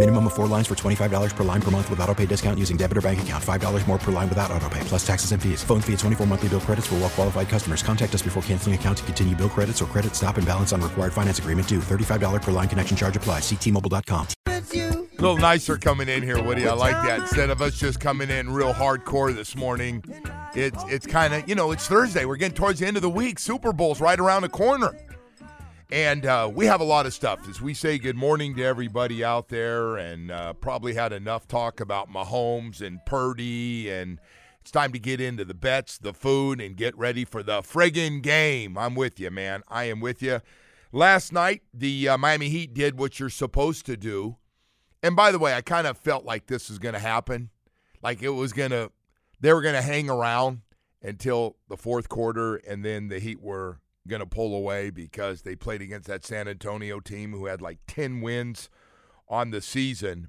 Minimum of four lines for $25 per line per month with auto pay discount using debit or bank account. $5 more per line without auto pay, plus taxes and fees. Phone fee at 24 monthly bill credits for well qualified customers. Contact us before canceling account to continue bill credits or credit stop and balance on required finance agreement due. $35 per line connection charge applies. Ctmobile.com. A little nicer coming in here, Woody. I like that. Instead of us just coming in real hardcore this morning, it's it's kind of you know it's Thursday. We're getting towards the end of the week. Super Bowl's right around the corner, and uh, we have a lot of stuff. As we say good morning to everybody out there, and uh, probably had enough talk about Mahomes and Purdy, and it's time to get into the bets, the food, and get ready for the friggin' game. I'm with you, man. I am with you. Last night, the uh, Miami Heat did what you're supposed to do. And by the way, I kind of felt like this was going to happen. Like it was going to, they were going to hang around until the fourth quarter, and then the Heat were going to pull away because they played against that San Antonio team who had like 10 wins on the season,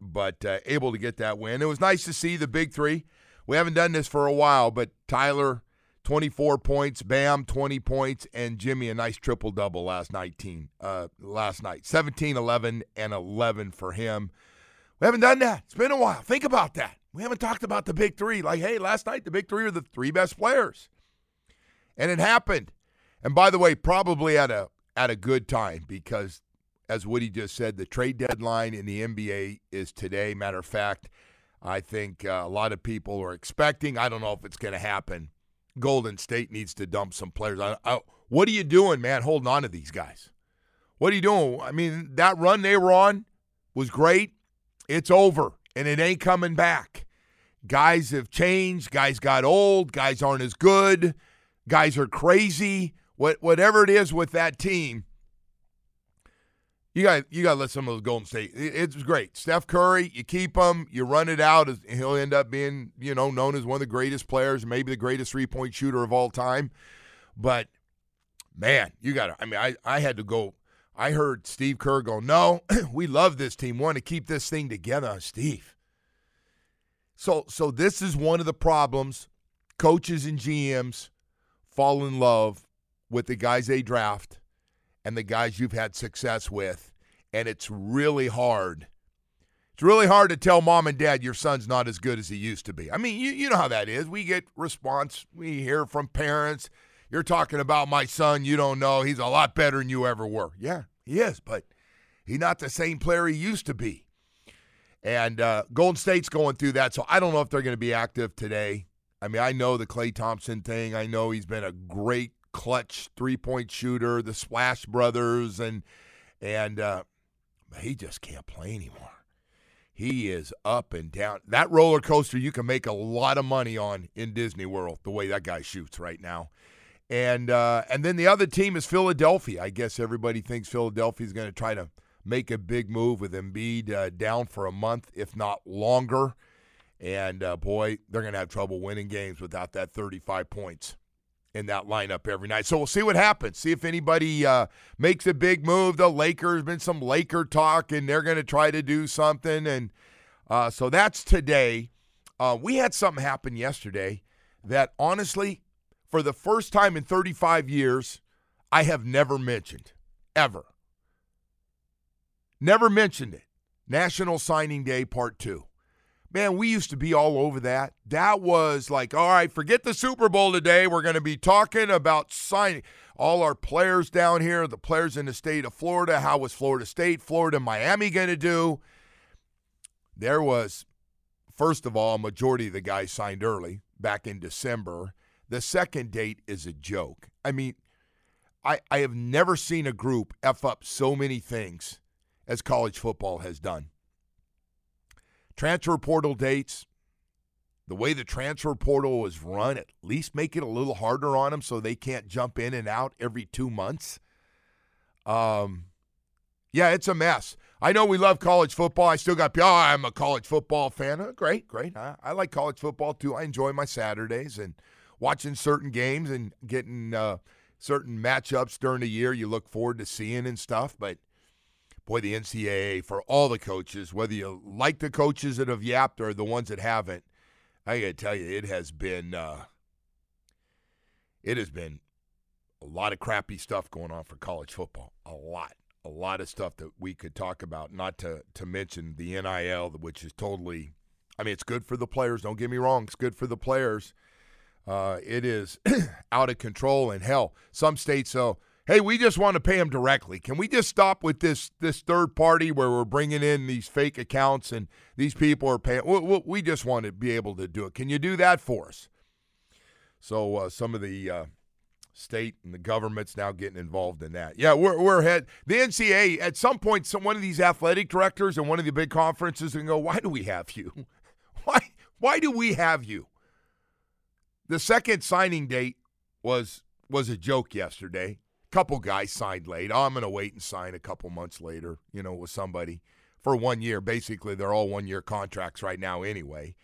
but uh, able to get that win. It was nice to see the big three. We haven't done this for a while, but Tyler 24 points, Bam 20 points, and Jimmy a nice triple double last night. Team, uh, last night 17, 11, and 11 for him. We haven't done that. It's been a while. Think about that. We haven't talked about the big three. Like, hey, last night the big three are the three best players, and it happened. And by the way, probably at a at a good time because, as Woody just said, the trade deadline in the NBA is today. Matter of fact, I think uh, a lot of people are expecting. I don't know if it's going to happen Golden State needs to dump some players. I, I, what are you doing, man, holding on to these guys? What are you doing? I mean, that run they were on was great. It's over, and it ain't coming back. Guys have changed. Guys got old. Guys aren't as good. Guys are crazy. What, whatever it is with that team, you got you got to let some of those Golden State. It, it's great. Steph Curry, you keep him, you run it out. He'll end up being you know known as one of the greatest players, maybe the greatest three point shooter of all time. But man, you got to. I mean, I I had to go. I heard Steve Kerr go, "No, we love this team. Want to keep this thing together, Steve." So so this is one of the problems. Coaches and GMs fall in love with the guys they draft and the guys you've had success with. And it's really hard. It's really hard to tell mom and dad your son's not as good as he used to be. I mean, you, you know how that is. We get response, we hear from parents. You're talking about my son, you don't know. He's a lot better than you ever were. Yeah, he is, but he's not the same player he used to be. And uh, Golden State's going through that, so I don't know if they're going to be active today. I mean, I know the Klay Thompson thing. I know he's been a great clutch three point shooter, the Splash Brothers, and and uh, he just can't play anymore. He is up and down. That roller coaster you can make a lot of money on in Disney World. The way that guy shoots right now, and uh, and then the other team is Philadelphia. I guess everybody thinks Philadelphia is going to try to make a big move with Embiid uh, down for a month, if not longer. And uh, boy, they're going to have trouble winning games without that 35 points in that lineup every night. So we'll see what happens. See if anybody uh, makes a big move. The Lakers been some Laker talk, and they're going to try to do something. And uh, so that's today. Uh, we had something happen yesterday that honestly, for the first time in 35 years, I have never mentioned ever. Never mentioned it. National Signing Day Part Two man, we used to be all over that. That was like, all right, forget the Super Bowl today. We're going to be talking about signing all our players down here, the players in the state of Florida. How was Florida State, Florida, Miami going to do? There was, first of all, a majority of the guys signed early back in December. The second date is a joke. I mean, I, I have never seen a group F up so many things as college football has done transfer portal dates, the way the transfer portal is run, at least make it a little harder on them so they can't jump in and out every two months. Um, yeah, it's a mess. I know we love college football. I still got, oh, I'm a college football fan. Oh, great, great. I, I, like college football too. I enjoy my Saturdays and watching certain games and getting uh, certain matchups during the year you look forward to seeing and stuff. But boy, the NCAA, for all the coaches, whether you like the coaches that have yapped or the ones that haven't, I got to tell you, it has been, uh, it has been a lot of crappy stuff going on for college football. A lot a lot of stuff that we could talk about, not to, to mention the NIL, which is totally, I mean, it's good for the players. Don't get me wrong, it's good for the players. Uh, it is out of control. And hell, some states, so, hey, we just want to pay them directly. Can we just stop with this this third party where we're bringing in these fake accounts and these people are paying? We, we just want to be able to do it. Can you do that for us? So uh, some of the uh, state and the government's now getting involved in that. Yeah, we're we're ahead. The NCAA at some point, some one of these athletic directors and one of the big conferences and go, why do we have you? Why why do we have you? The second signing date was was a joke yesterday. Couple guys signed late. Oh, I'm going to wait and sign a couple months later, you know, with somebody for one year. Basically, they're all one year contracts right now anyway.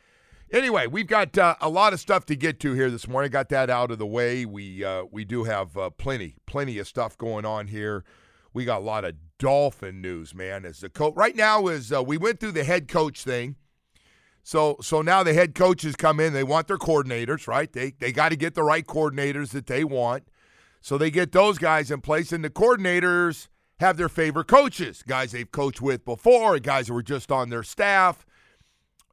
Anyway, we've got uh, a lot of stuff to get to here this morning. Got that out of the way. We uh, we do have uh, plenty plenty of stuff going on here. We got a lot of Dolphin news, man. As the coach right now is uh, we went through the head coach thing. So so now the head coaches come in. They want their coordinators, right? They they got to get the right coordinators that they want. So they get those guys in place, and the coordinators have their favorite coaches, guys they've coached with before, guys who were just on their staff.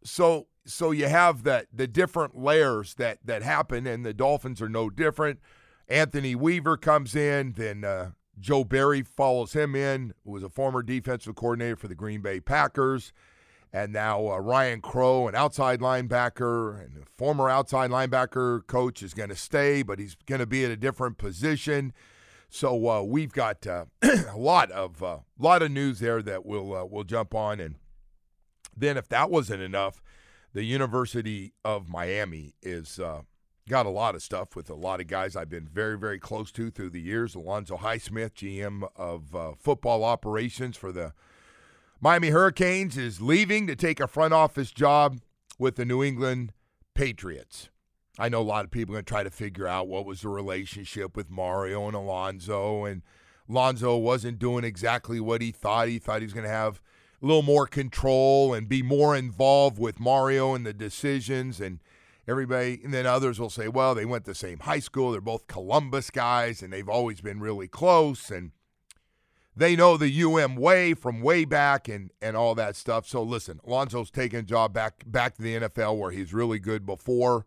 So so you have that the different layers that that happen, and the Dolphins are no different. Anthony Weaver comes in, then uh, Joe Barry follows him in, who was a former defensive coordinator for the Green Bay Packers, and now uh, Ryan Crow, an outside linebacker and former outside linebacker coach, is going to stay, but he's going to be at a different position. So uh, we've got uh, a lot of uh, lot of news there that we'll uh, we'll jump on, and then if that wasn't enough the University of Miami is uh, got a lot of stuff with a lot of guys I've been very, very close to through the years. Alonzo Highsmith, GM of uh, football operations for the Miami Hurricanes, is leaving to take a front office job with the New England Patriots. I know a lot of people are going to try to figure out what was the relationship with Mario and Alonzo, and Alonzo wasn't doing exactly what he thought. He thought he was going to have – a little more control and be more involved with Mario and the decisions and everybody and then others will say well they went to the same high school they're both Columbus guys and they've always been really close and they know the UM way from way back and and all that stuff so listen Alonzo's taking a job back back to the NFL where he's really good before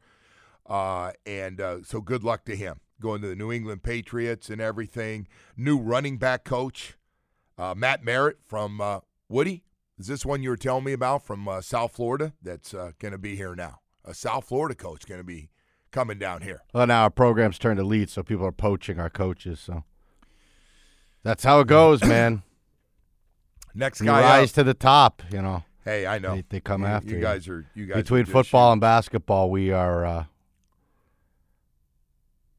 uh, and uh, so good luck to him going to the New England Patriots and everything new running back coach uh, Matt Merritt from uh, Woody, is this one you were telling me about from uh, South Florida that's uh, going to be here now? A South Florida coach going to be coming down here. Well, now our program's turned elite, so people are poaching our coaches. So that's how it goes, man. Next you guy rise up. to the top. You know. Hey, I know they, they come you, after you. guys are you guys between football shooters. and basketball. We are uh,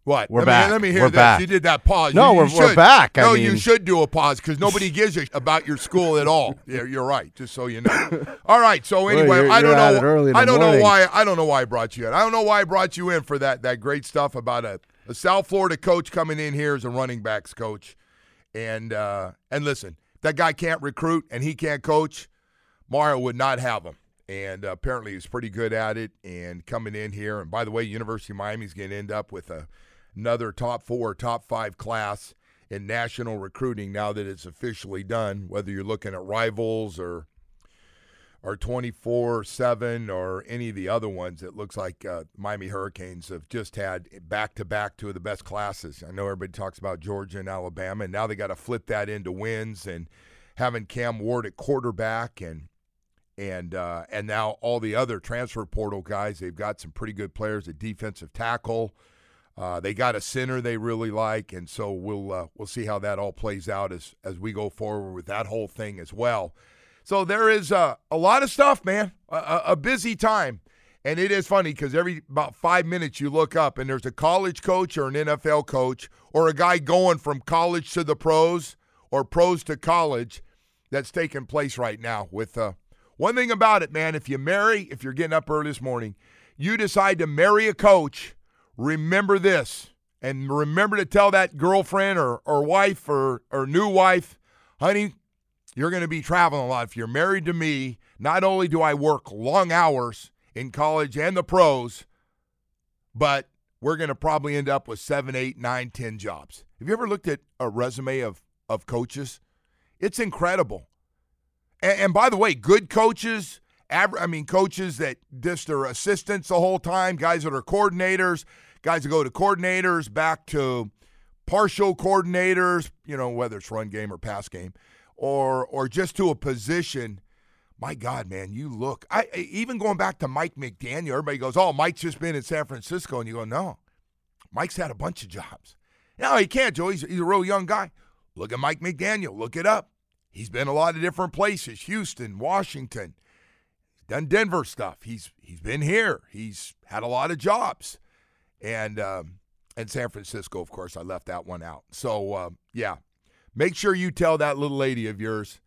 what? We're let back. Me, let me hear we're this. Back. You did that pause. No, you, we're, you we're back. I no, mean, you should do a pause because nobody gives a about your school at all. Yeah, you're right. Just so you know. All right. So Well, anyway, you're- I don't you're know. I don't know why. I don't know why I brought you in. I don't know why I brought you in for that that great stuff about a, a South Florida coach coming in here as a running backs coach, and uh, and listen, that guy can't recruit and he can't coach. Mario would not have him. And uh, apparently he's pretty good at it and coming in here. And by the way, University of Miami's going to end up with a another top four, top five class in national recruiting now that it's officially done, whether you're looking at rivals or or 24 7 or any of the other ones. It looks like uh, Miami Hurricanes have just had back to back two of the best classes. I know everybody talks about Georgia and Alabama, and now they got to flip that into wins and having Cam Ward at quarterback and and uh, and now all the other transfer portal guys. They've got some pretty good players at defensive tackle. Uh, they got a center they really like, and so we'll uh, we'll see how that all plays out as as we go forward with that whole thing as well. So there is a, a lot of stuff, man. A, a, a busy time. And it is funny because every about five minutes you look up and there's a college coach or an NFL coach or a guy going from college to the pros or pros to college that's taking place right now. With uh, one thing about it, man, if you marry, if you're getting up early this morning, you decide to marry a coach, remember this and remember to tell that girlfriend or, or wife or, or new wife, honey, you're going to be traveling a lot. If you're married to me, not only do I work long hours in college and the pros, but we're going to probably end up with seven, eight, nine, ten jobs. Have you ever looked at a resume of, of coaches? It's incredible. And, and by the way, good coaches, I mean, coaches that just are assistants the whole time, guys that are coordinators, guys that go to coordinators, back to partial coordinators, you know, whether it's run game or pass game, or or just to a position. My God, man, you look. I even going back to Mike McDaniel. Everybody goes, "Oh, Mike's just been in San Francisco," and you go, "No, Mike's had a bunch of jobs." No, he can't, Joe. He's, he's a real young guy. Look at Mike McDaniel. Look it up. He's been a lot of different places: Houston, Washington. He's done Denver stuff. He's he's been here. He's had a lot of jobs and um, and San Francisco, of course, I left that one out. So uh, yeah, make sure you tell that little lady of yours.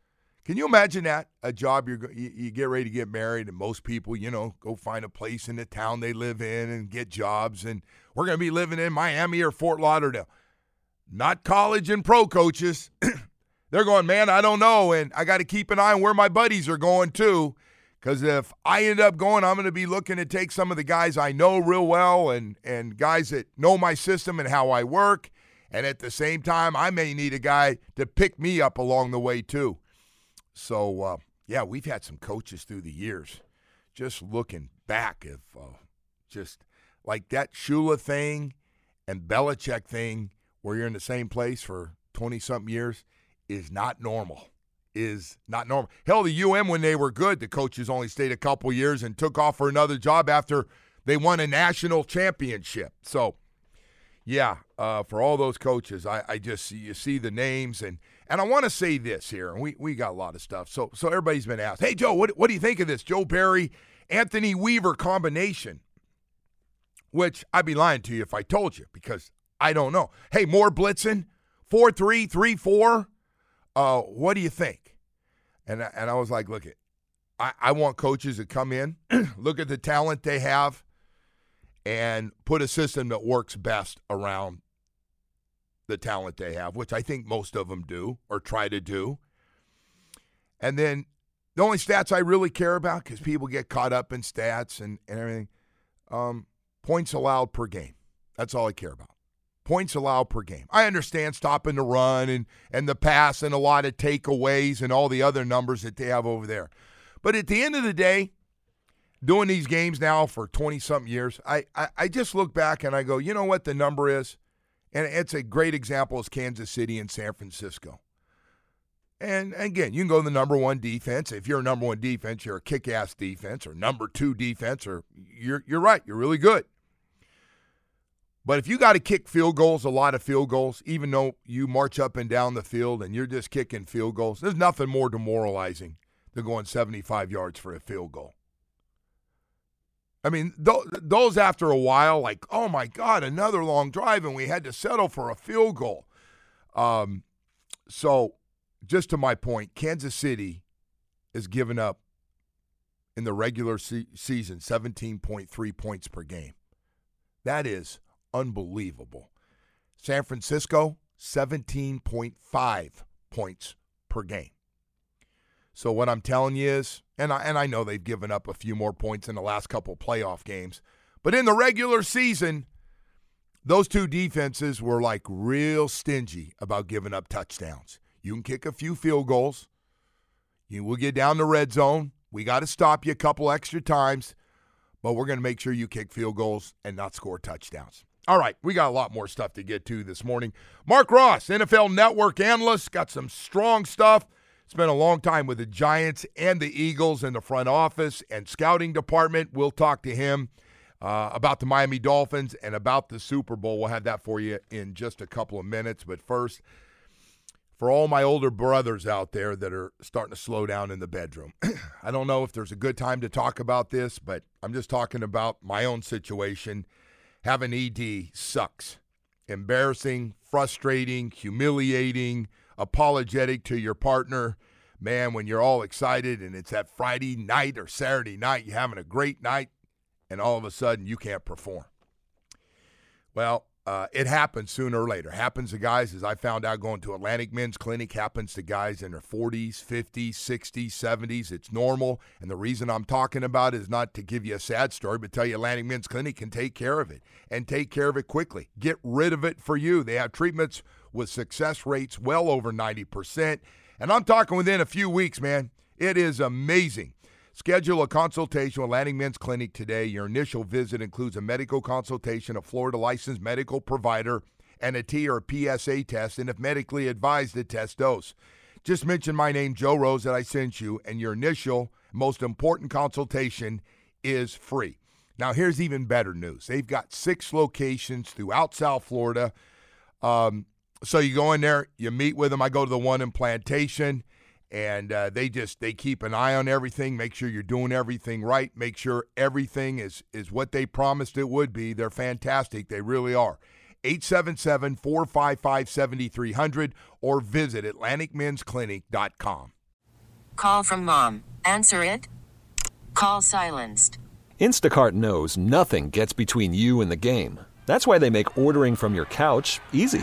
Can you imagine that a job you're you, you get ready to get married, and most people, you know, go find a place in the town they live in and get jobs, and we're going to be living in Miami or Fort Lauderdale. Not college and pro coaches. They're going, man, I don't know, and I got to keep an eye on where my buddies are going too. Because if I end up going, I'm going to be looking to take some of the guys I know real well and, and guys that know my system and how I work. And at the same time, I may need a guy to pick me up along the way, too. So, uh, yeah, we've had some coaches through the years. Just looking back, if uh, just like that Shula thing and Belichick thing, where you're in the same place for 20 something years, is not normal is not normal. Hell, the UM when they were good, the coaches only stayed a couple years and took off for another job after they won a national championship. So, yeah, uh, for all those coaches, I, I just you see the names and and I want to say this here, and we we got a lot of stuff. So so everybody's been asked, hey Joe, what what do you think of this Joe Barry Anthony Weaver combination? Which I'd be lying to you if I told you because I don't know. Hey, more blitzing, four three three four. Uh, what do you think? And and I was like, look it, I, I want coaches to come in, look at the talent they have, and put a system that works best around the talent they have, which I think most of them do or try to do. And then the only stats I really care about, because people get caught up in stats and, and everything, um, points allowed per game. That's all I care about points allowed per game. I understand stopping the run and, and the pass and a lot of takeaways and all the other numbers that they have over there. But at the end of the day, doing these games now for 20 something years, I, I, I just look back and I go, you know what the number is? And it's a great example is Kansas City and San Francisco. And again, you can go to the number one defense. If you're a number one defense, you're a kick ass defense, or number two defense, or you're you're right, you're really good. But if you got to kick field goals, a lot of field goals, even though you march up and down the field and you're just kicking field goals, there's nothing more demoralizing than going 75 yards for a field goal. I mean, those after a while, like, oh my God, another long drive, and we had to settle for a field goal. Um, so, just to my point, Kansas City has given up in the regular se- season 17.3 points per game. That is unbelievable. San Francisco, 17.5 points per game. So what I'm telling you is, and I and I know they've given up a few more points in the last couple playoff games, but in the regular season, those two defenses were like real stingy about giving up touchdowns. You can kick a few field goals. You will get down the red zone. We got to stop you a couple extra times, but we're going to make sure you kick field goals and not score touchdowns. All right, we got a lot more stuff to get to this morning. Marc Ross, NFL Network analyst, got some strong stuff. Spent a long time with the Giants and the Eagles in the front office and scouting department. We'll talk to him uh, about the Miami Dolphins and about the Super Bowl. We'll have that for you in just a couple of minutes. But first, for all my older brothers out there that are starting to slow down in the bedroom. I don't know if there's a good time to talk about this, but I'm just talking about my own situation. Having ED sucks. Embarrassing, frustrating, humiliating, apologetic to your partner. Man, when you're all excited and it's that Friday night or Saturday night, you're having a great night, and all of a sudden you can't perform. Well, uh, it happens sooner or later. Happens to guys, as I found out going to Atlantic Men's Clinic, happens to guys in their 40s, 50s, 60s, 70s. It's normal. And the reason I'm talking about is not to give you a sad story, but tell you Atlantic Men's Clinic can take care of it and take care of it quickly. Get rid of it for you. They have treatments with success rates well over 90%. And I'm talking within a few weeks, man. It is amazing. Schedule a consultation with Atlantic Men's Clinic today. Your initial visit includes a medical consultation, a Florida licensed medical provider, and a T or PSA test, and if medically advised, a test dose. Just mention my name, Joe Rose, that I sent you, and your initial, most important consultation is free. Now, here's even better news. They've got six locations throughout South Florida. Um, so you go in there, you meet with them. I go to the one in Plantation and uh, they just they keep an eye on everything make sure you're doing everything right make sure everything is is what they promised it would be they're fantastic they really are 877-455-7300 or visit atlanticmensclinic.com Call from mom. Answer it. Call silenced. Instacart knows nothing gets between you and the game. That's why they make ordering from your couch easy.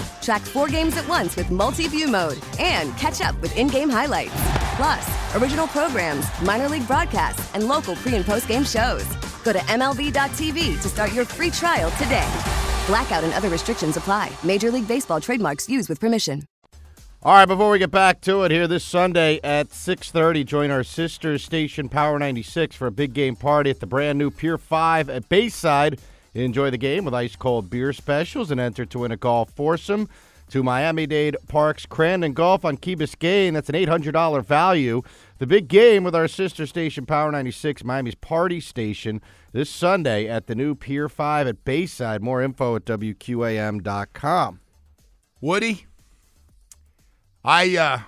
Track four games at once with multi view mode and catch up with in game highlights. Plus, original programs, minor league broadcasts, and local pre and post game shows. Go to MLB.tv to start your free trial today. Blackout and other restrictions apply. Major League Baseball trademarks used with permission. All right, before we get back to it here this Sunday at 6:30, join our sister station Power 96 for a big game party at the brand new Pier 5 at Bayside. Enjoy the game with ice cold beer specials and enter to win a golf foursome to Miami-Dade Parks Crandon Golf on Key Biscayne. That's an $800 value. The big game with our sister station Power 96, Miami's party station, this Sunday at the new Pier 5 at Bayside. More info at WQAM.com. Woody, I uh,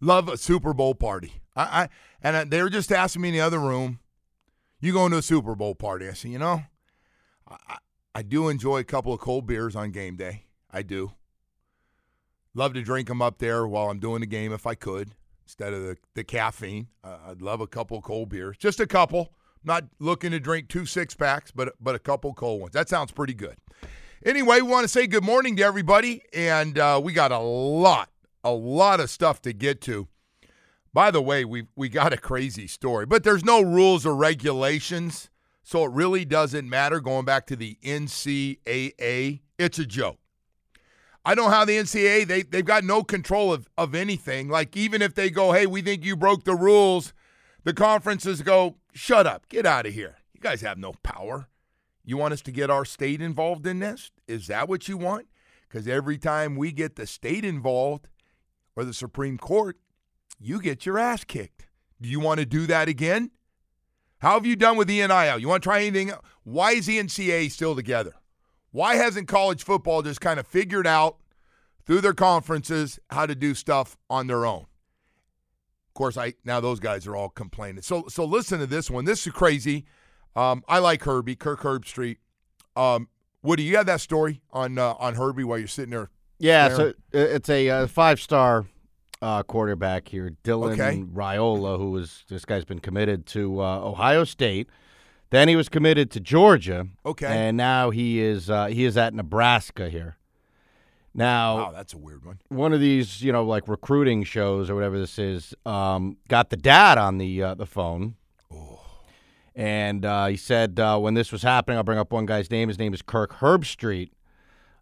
love a Super Bowl party. I, I and uh, they were just asking me in the other room, "You going to a Super Bowl party?" I said, "You know, I, I do enjoy a couple of cold beers on game day. I do. Love to drink them up there while I'm doing the game if I could, instead of the the caffeine. Uh, I'd love a couple of cold beers, just a couple. Not looking to drink two six packs, but but a couple cold ones. That sounds pretty good." Anyway, we want to say good morning to everybody, and uh, we got a lot, a lot of stuff to get to. By the way, we we got a crazy story, but there's no rules or regulations, so it really doesn't matter. Going back to the NCAA, it's a joke. I know how the NCAA they they've got no control of of anything. Like even if they go, hey, we think you broke the rules, the conferences go, shut up, get out of here. You guys have no power. You want us to get our state involved in this? Is that what you want? Because every time we get the state involved or the Supreme Court, you get your ass kicked. Do you want to do that again? How have you done with the NIL? You want to try anything? Why is the NCAA still together? Why hasn't college football just kind of figured out through their conferences how to do stuff on their own? Of course, I now those guys are all complaining. So so listen to this one. This is crazy. Um, I like Herbie, Kirk Herbstreit. Um, Woody, you have that story on uh, on Herbie while you're sitting there. Yeah, staring? so it's a uh, five star uh, quarterback here, Dylan Okay. Raiola, who was this guy's been committed to uh, Ohio State. Then he was committed to Georgia. Okay. and now he is uh, he is at Nebraska here. Now, wow, that's a weird one. one of these, you know, like recruiting shows or whatever this is, um, got the dad on the uh, the phone, and uh, he said uh, when this was happening, I'll bring up one guy's name. His name is Kirk Herbstreit.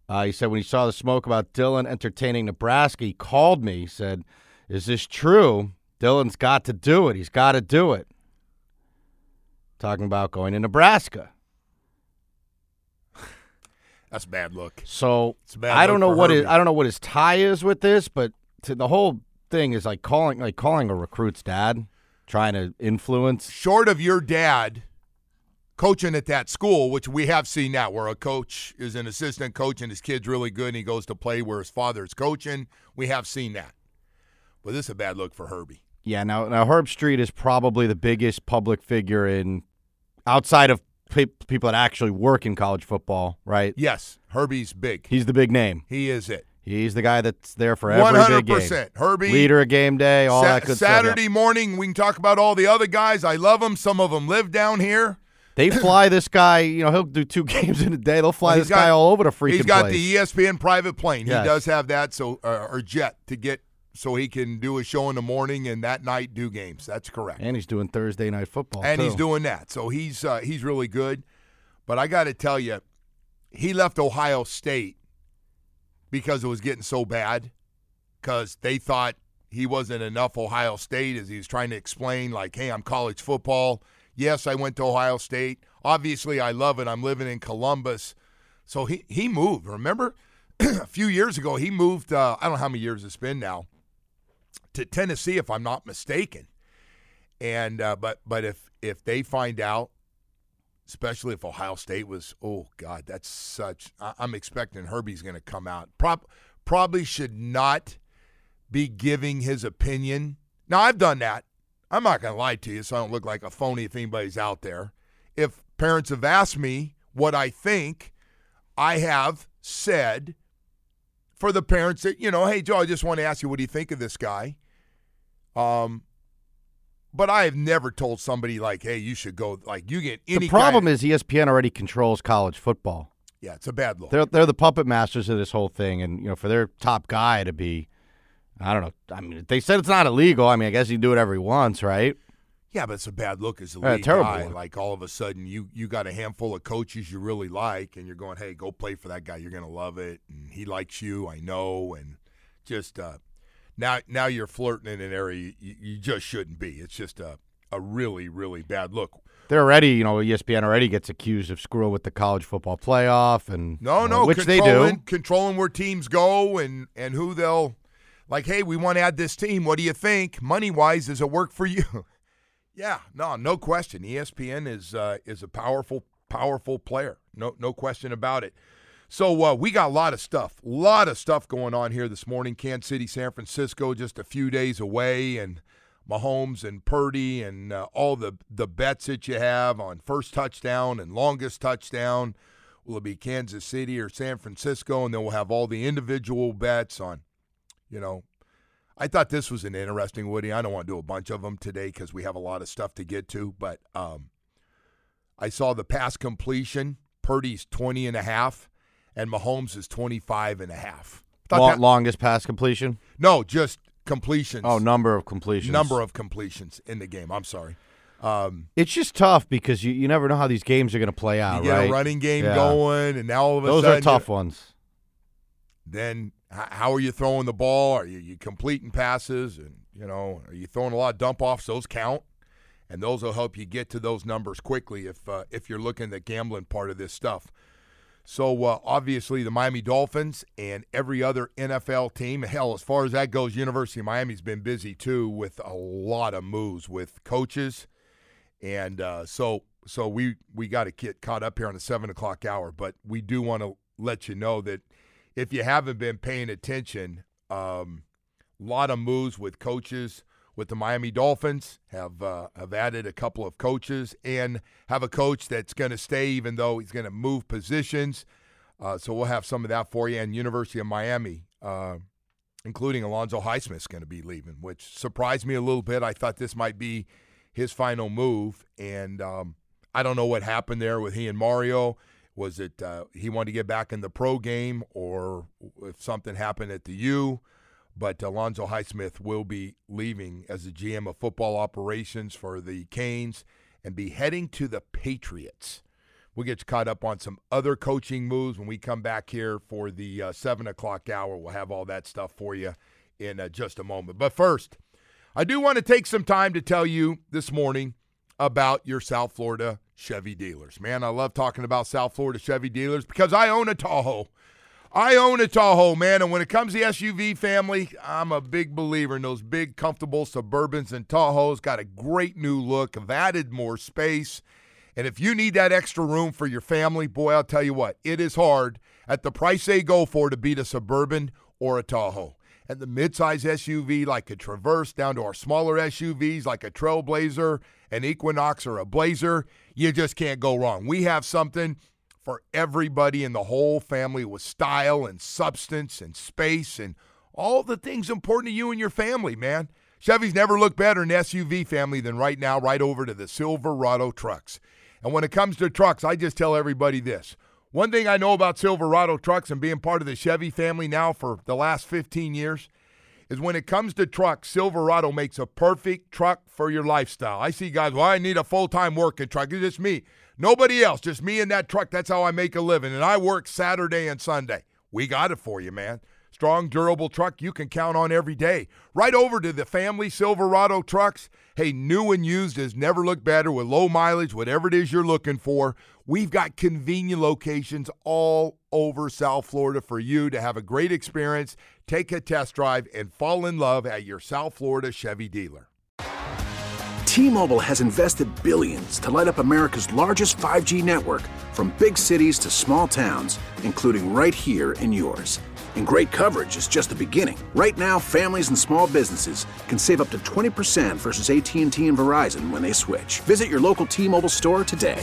Uh, he said when he saw the smoke about Dylan entertaining Nebraska, he called me. He said, "Is this true? Dylan's got to do it. He's got to do it." Talking about going to Nebraska. That's a bad look. So bad I don't look know what his, I don't know what his tie is with this, but to the whole thing is like calling like calling a recruit's dad, trying to influence. Short of your dad coaching at that school, which we have seen that, where a coach is an assistant coach and his kid's really good and he goes to play where his father is coaching. We have seen that. But this is a bad look for Herbie. Yeah, now now Herbstreit is probably the biggest public figure in outside of pe- people that actually work in college football, right? Yes, Herbie's big. He's the big name. He is it. He's the guy that's there for every One big hundred game. percent. Herbie Leader of game day, all Sa- that good stuff. Saturday morning, we can talk about all the other guys. I love them. Some of them live down here. They fly this guy, you know, he'll do two games in a day. They'll fly Well, this he's guy all over the freaking He's got place. the ESPN private plane. Yes. He does have that, so uh, or jet to get so he can do a show in the morning and that night do games. That's correct. and he's doing Thursday night football. and he's doing that. So he's uh, he's really good. But I got to tell you, he left Ohio State because it was getting so bad because they thought he wasn't enough Ohio State as he was trying to explain like, "Hey, I'm college football. Yes, I went to Ohio State. Obviously, I love it. I'm living in Columbus." So he he moved. Remember, a few years ago, he moved. Uh, I don't know how many years it's been now to Tennessee, if I'm not mistaken. And uh, but but if if they find out, especially if Ohio State was, oh God, that's such. I, I'm expecting Herbie's going to come out. Prob, probably should not be giving his opinion. Now I've done that. I'm not going to lie to you, so I don't look like a phony if anybody's out there. If parents have asked me what I think, I have said for the parents that you know, hey Joe, I just want to ask you, what do you think of this guy? Um, but I have never told somebody like, hey, you should go. Like, you get any. the problem is ESPN already controls college football. yeah, it's a bad look. They're they're the puppet masters of this whole thing, and you know, for their top guy to be, I don't know. I mean, they said it's not illegal. I mean, I guess he can do whatever he wants, right? Yeah, but it's a bad look as a Yeah, terrible guy. look. Like all of a sudden, you you got a handful of coaches you really like, and you're going, "Hey, go play for that guy. You're gonna love it, and he likes you. I know." And just uh, now, now you're flirting in an area you, you just shouldn't be. It's just a a really really bad look. They're already, you know, ESPN already gets accused of screwing with the college football playoff, and No, uh, no, which they do. controlling where teams go and and who they'll like. Hey, we want to add this team. What do you think, money wise? Does it work for you? yeah, no, no question. ESPN is uh, is a powerful, powerful player. No, no question about it. So uh, we got a lot of stuff, a lot of stuff going on here this morning. Kansas City, San Francisco, just a few days away, and Mahomes and Purdy and uh, all the the bets that you have on first touchdown and longest touchdown. Will it be Kansas City or San Francisco? And then we'll have all the individual bets on, you know. I thought this was an interesting, Woody. I don't want to do a bunch of them today because we have a lot of stuff to get to. But um, I saw the pass completion. Purdy's 20 and a half, and Mahomes is 25 and a half. Long, that- longest pass completion. no, just completions. Oh, number of completions. number of completions in the game. I'm sorry. Um, It's just tough because you, you never know how these games are going to play you out, get right? a running game Yeah. going, and now all of a Those sudden Those are tough ones. then how are you throwing the ball? Are you, you completing passes? And, you know, are you throwing a lot of dump offs? Those count. And those will help you get to those numbers quickly if uh, if you're looking at the gambling part of this stuff. So uh, obviously the Miami Dolphins and every other NFL team. Hell, as far as that goes, University of Miami's been busy too with a lot of moves with coaches, and uh, so so we we got to get caught up here on the seven o'clock hour. But we do want to let you know that if you haven't been paying attention, um, a lot of moves with coaches with the Miami Dolphins have uh, have added a couple of coaches and have a coach that's going to stay even though he's going to move positions. Uh, so we'll have some of that for you. And University of Miami, uh, including Alonzo Highsmith, is going to be leaving, which surprised me a little bit. I thought this might be his final move, and um, I don't know what happened there with he and Mario. Was it uh, he wanted to get back in the pro game, or if something happened at the U? But Alonzo Highsmith will be leaving as the GM of football operations for the Canes and be heading to the Patriots. We'll get caught up on some other coaching moves when we come back here for the uh, 7 o'clock hour. We'll have all that stuff for you in uh, just a moment. But first, I do want to take some time to tell you this morning about your South Florida Chevy dealers. Man, I love talking about South Florida Chevy dealers because I own a Tahoe. I own a Tahoe, man, and when it comes to the SUV family, I'm a big believer in those big, comfortable Suburbans and Tahoes. Got a great new look, have added more space. And if you need that extra room for your family, boy, I'll tell you what, it is hard at the price they go for to beat a Suburban or a Tahoe. And the midsize SUV like a Traverse down to our smaller SUVs like a Trailblazer, an Equinox, or a Blazer, you just can't go wrong. We have something for everybody in the whole family with style and substance and space and all the things important to you and your family, man. Chevy's never looked better in SUV family than right now, right over to the Silverado trucks. And when it comes to trucks, I just tell everybody this. One thing I know about Silverado trucks and being part of the Chevy family now for the last 15 years is when it comes to trucks, Silverado makes a perfect truck for your lifestyle. I see guys, well, I need a full time working truck. It's just me. Nobody else, just me in that truck. That's how I make a living. And I work Saturday and Sunday. We got it for you, man. Strong, durable truck you can count on every day. Right over to the family Silverado trucks. Hey, new and used has never looked better with low mileage, whatever it is you're looking for. We've got convenient locations all over South Florida for you to have a great experience, take a test drive, and fall in love at your South Florida Chevy dealer. T-Mobile has invested billions to light up America's largest 5G network from big cities to small towns, including right here in yours. And great coverage is just the beginning. Right now, families and small businesses can save up to 20% versus AT&T and Verizon when they switch. Visit your local T-Mobile store today.